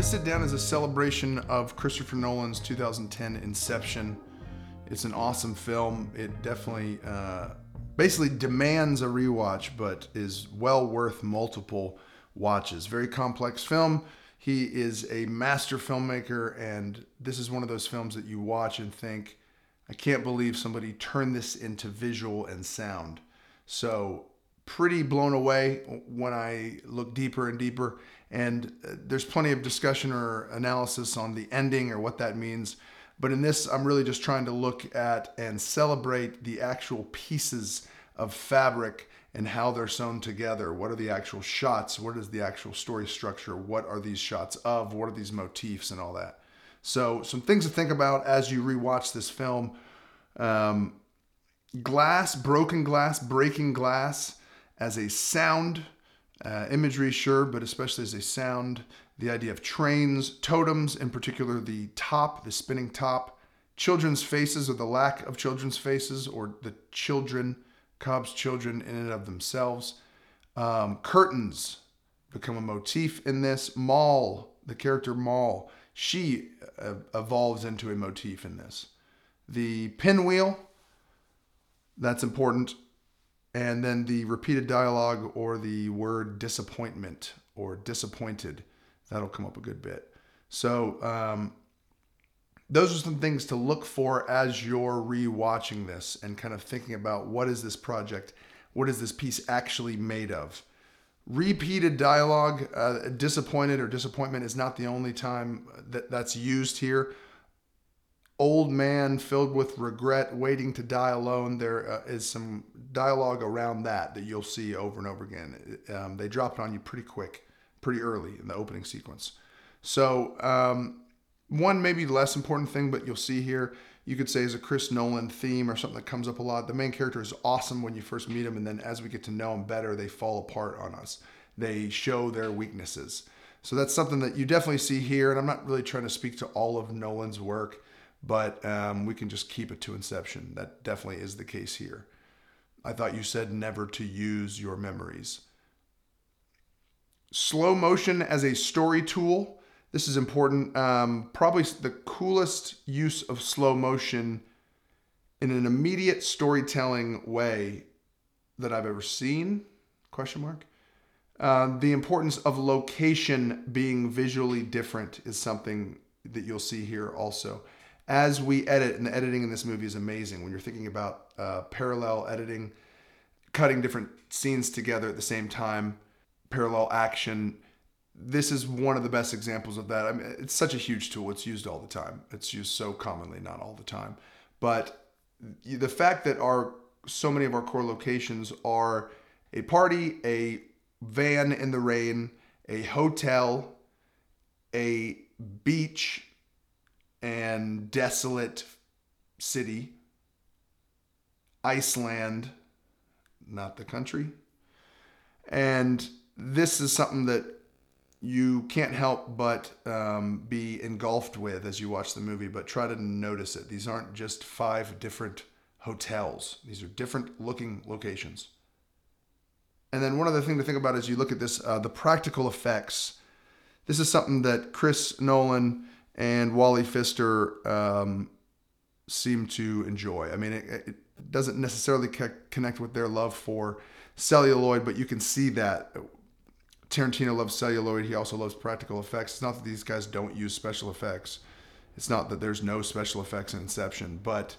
down as a celebration of Christopher Nolan's 2010 Inception. It's an awesome film. It definitely, uh, basically demands a rewatch, but is well worth multiple watches. Very complex film. He is a master filmmaker, and this is one of those films that you watch and think, I can't believe somebody turned this into visual and sound. So, pretty blown away when I look deeper and deeper. And uh, there's plenty of discussion or analysis on the ending or what that means. But in this, I'm really just trying to look at and celebrate the actual pieces of fabric and how they're sewn together. What are the actual shots? What is the actual story structure? What are these shots of? What are these motifs and all that? So, some things to think about as you rewatch this film. Um, glass, broken glass, breaking glass as a sound uh, imagery, sure, but especially as a sound. The idea of trains, totems, in particular the top, the spinning top, children's faces or the lack of children's faces or the children, Cobb's children in and of themselves. Um, curtains become a motif in this. Mal, the character Mal, she uh, evolves into a motif in this. The pinwheel, that's important. And then the repeated dialogue or the word disappointment or disappointed, that'll come up a good bit. So, um, those are some things to look for as you're rewatching this and kind of thinking about what is this project? What is this piece actually made of? Repeated dialogue, uh, disappointed or disappointment is not the only time that that's used here old man filled with regret, waiting to die alone. There uh, is some dialogue around that that you'll see over and over again. Um, they drop it on you pretty quick, pretty early in the opening sequence. So, um, one maybe less important thing, but you'll see here, you could say is a Chris Nolan theme or something that comes up a lot. The main character is awesome when you first meet him, and then as we get to know him better, they fall apart on us. They show their weaknesses. So that's something that you definitely see here. And I'm not really trying to speak to all of Nolan's work but um, we can just keep it to inception. That definitely is the case here. I thought you said never to use your memories. Slow motion as a story tool. This is important. Um, probably the coolest use of slow motion in an immediate storytelling way that I've ever seen. Question mark. Uh, the importance of location being visually different is something that you'll see here also as we edit, and the editing in this movie is amazing. When you're thinking about uh, parallel editing, cutting different scenes together at the same time, parallel action. This is one of the best examples of that. I mean, it's such a huge tool. It's used all the time. It's used so commonly, not all the time. But the fact that our so many of our core locations are a party, a van in the rain, a hotel, a beach, and desolate city, Iceland, not the country. And this is something that you can't help but um, be engulfed with as you watch the movie, but try to notice it. These aren't just five different hotels, these are different looking locations. And then one other thing to think about as you look at this uh, the practical effects. This is something that Chris Nolan and Wally Pfister um, seem to enjoy. I mean, it, it doesn't necessarily connect with their love for celluloid, but you can see that. Tarantino loves celluloid. He also loves practical effects. It's not that these guys don't use special effects. It's not that there's no special effects in Inception, but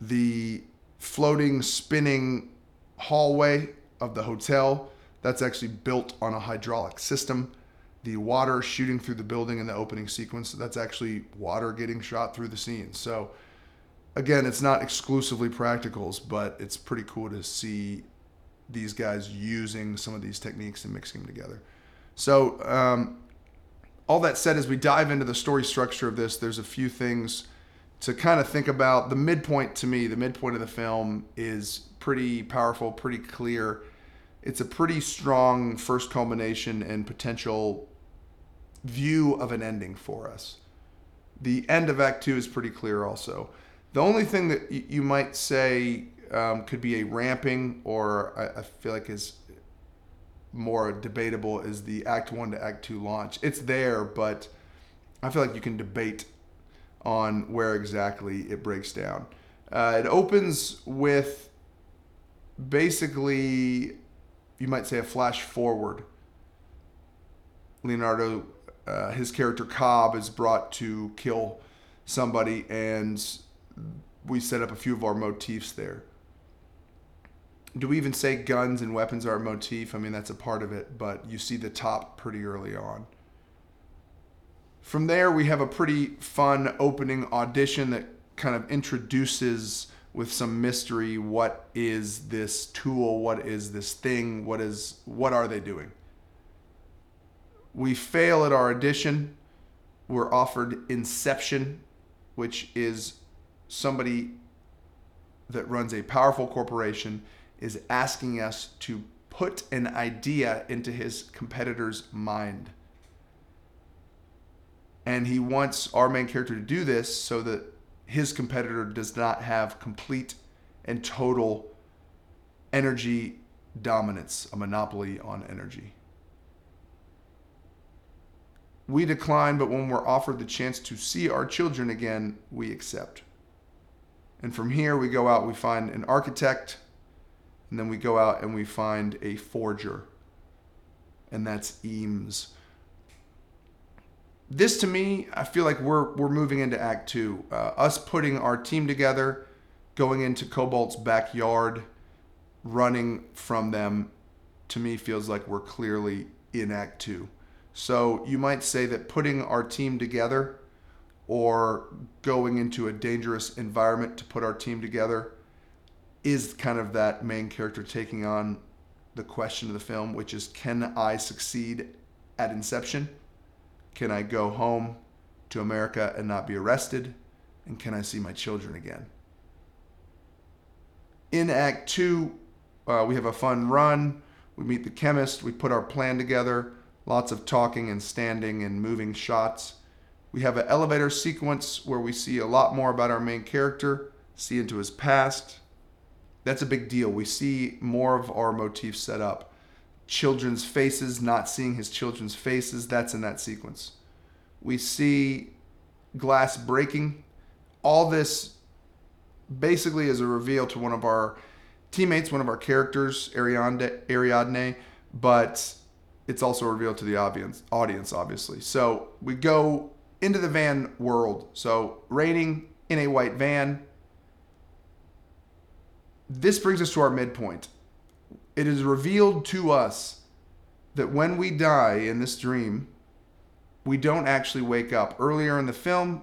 the floating, spinning hallway of the hotel that's actually built on a hydraulic system the water shooting through the building in the opening sequence that's actually water getting shot through the scene. So again it's not exclusively practicals but it's pretty cool to see these guys using some of these techniques and mixing them together. So um, all that said as we dive into the story structure of this there's a few things to kind of think about. The midpoint to me the midpoint of the film is pretty powerful pretty clear. It's a pretty strong first culmination and potential view of an ending for us. The end of Act Two is pretty clear, also. The only thing that you might say um, could be a ramping, or I, I feel like is more debatable, is the Act One to Act Two launch. It's there, but I feel like you can debate on where exactly it breaks down. Uh, it opens with basically, you might say, a flash forward. Leonardo, uh, his character Cobb, is brought to kill somebody, and we set up a few of our motifs there. Do we even say guns and weapons are a motif? I mean, that's a part of it, but you see the top pretty early on. From there, we have a pretty fun opening audition that kind of introduces with some mystery what is this tool what is this thing what is what are they doing we fail at our audition we're offered inception which is somebody that runs a powerful corporation is asking us to put an idea into his competitor's mind and he wants our main character to do this so that his competitor does not have complete and total energy dominance, a monopoly on energy. We decline, but when we're offered the chance to see our children again, we accept. And from here, we go out, we find an architect, and then we go out and we find a forger, and that's Eames this to me, I feel like we're we're moving into Act Two. Uh, us putting our team together, going into Cobol's backyard, running from them, to me feels like we're clearly in Act Two. So you might say that putting our team together, or going into a dangerous environment to put our team together, is kind of that main character taking on the question of the film, which is, can I succeed at inception? Can I go home to America and not be arrested? And can I see my children again? In Act Two, uh, we have a fun run. We meet the chemist. We put our plan together. Lots of talking and standing and moving shots. We have an elevator sequence where we see a lot more about our main character, see into his past. That's a big deal. We see more of our motifs set up children's faces, not seeing his children's faces. That's in that sequence. We see glass breaking. All this basically is a reveal to one of our teammates, one of our characters, Ariadne, Ariadne but it's also revealed to the audience, audience, obviously. So we go into the van world. So raining in a white van. This brings us to our midpoint it is revealed to us that when we die in this dream, we don't actually wake up. Earlier in the film,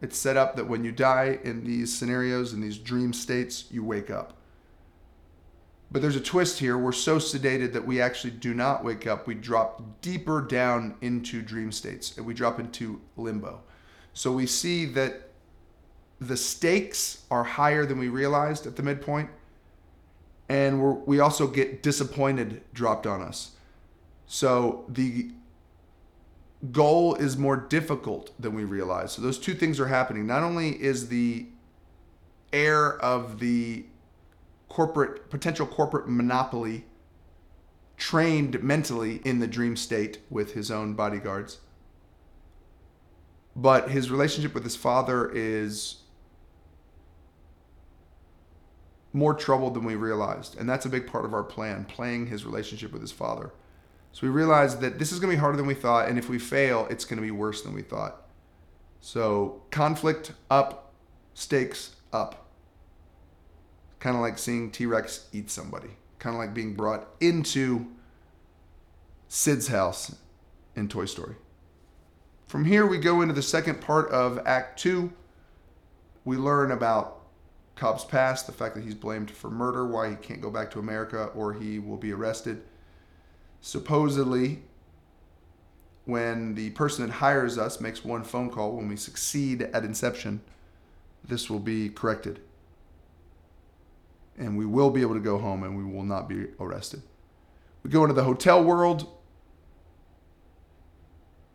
it's set up that when you die in these scenarios, in these dream states, you wake up. But there's a twist here. We're so sedated that we actually do not wake up. We drop deeper down into dream states and we drop into limbo. So we see that the stakes are higher than we realized at the midpoint and we also get disappointed dropped on us. So the goal is more difficult than we realize. So those two things are happening. Not only is the heir of the corporate potential corporate monopoly trained mentally in the dream state with his own bodyguards, but his relationship with his father is more trouble than we realized. And that's a big part of our plan, playing his relationship with his father. So we realized that this is going to be harder than we thought. And if we fail, it's going to be worse than we thought. So conflict up, stakes up. Kind of like seeing T Rex eat somebody. Kind of like being brought into Sid's house in Toy Story. From here, we go into the second part of Act Two. We learn about Cobb's past, the fact that he's blamed for murder, why he can't go back to America or he will be arrested. Supposedly, when the person that hires us makes one phone call, when we succeed at inception, this will be corrected. And we will be able to go home and we will not be arrested. We go into the hotel world.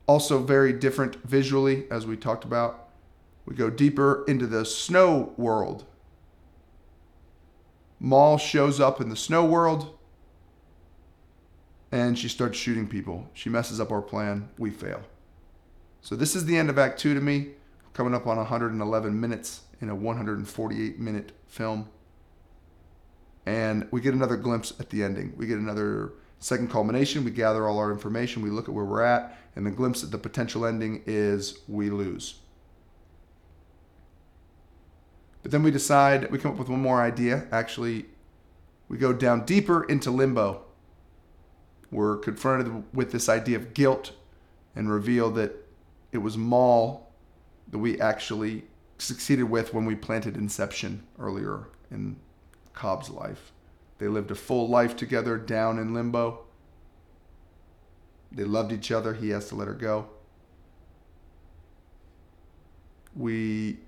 Also, very different visually, as we talked about. We go deeper into the snow world Mal shows up in the snow world and she starts shooting people. She messes up our plan. We fail. So this is the end of Act Two to me. Coming up on 111 minutes in a 148 minute film. And we get another glimpse at the ending. We get another second culmination. We gather all our information. We look at where we're at. And the glimpse at the potential ending is we lose. But then we decide, we come up with one more idea. Actually, we go down deeper into limbo. We're confronted with this idea of guilt and reveal that it was Mal that we actually succeeded with when we planted Inception earlier in Cobb's life. They lived a full life together down in limbo. They loved each other. He has to let her go. We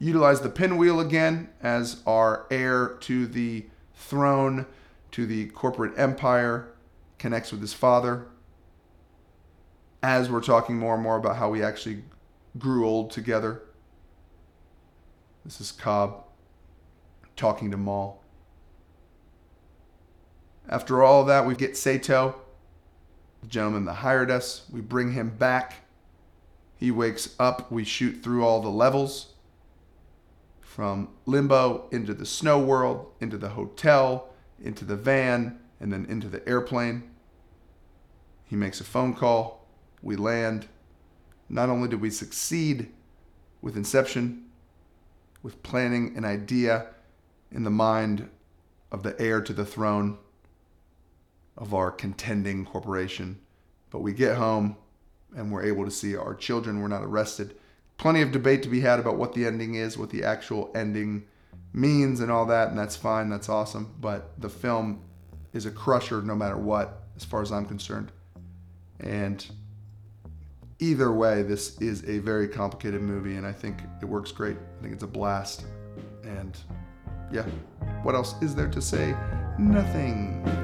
utilize the pinwheel again as our heir to the throne, to the corporate empire, connects with his father. As we're talking more and more about how we actually grew old together. This is Cobb talking to Mal. After all that, we get Saito, the gentleman that hired us. We bring him back. He wakes up. We shoot through all the levels from limbo into the snow world, into the hotel, into the van, and then into the airplane. He makes a phone call. We land. Not only did we succeed with Inception, with planning an idea in the mind of the heir to the throne of our contending corporation, but we get home and we're able to see our children. We're not arrested plenty of debate to be had about what the ending is, what the actual ending means, and all that, and that's fine. That's awesome. But the film is a crusher no matter what, as far as I'm concerned. And either way, this is a very complicated movie, and I think it works great. I think it's a blast. And yeah, what else is there to say? Nothing.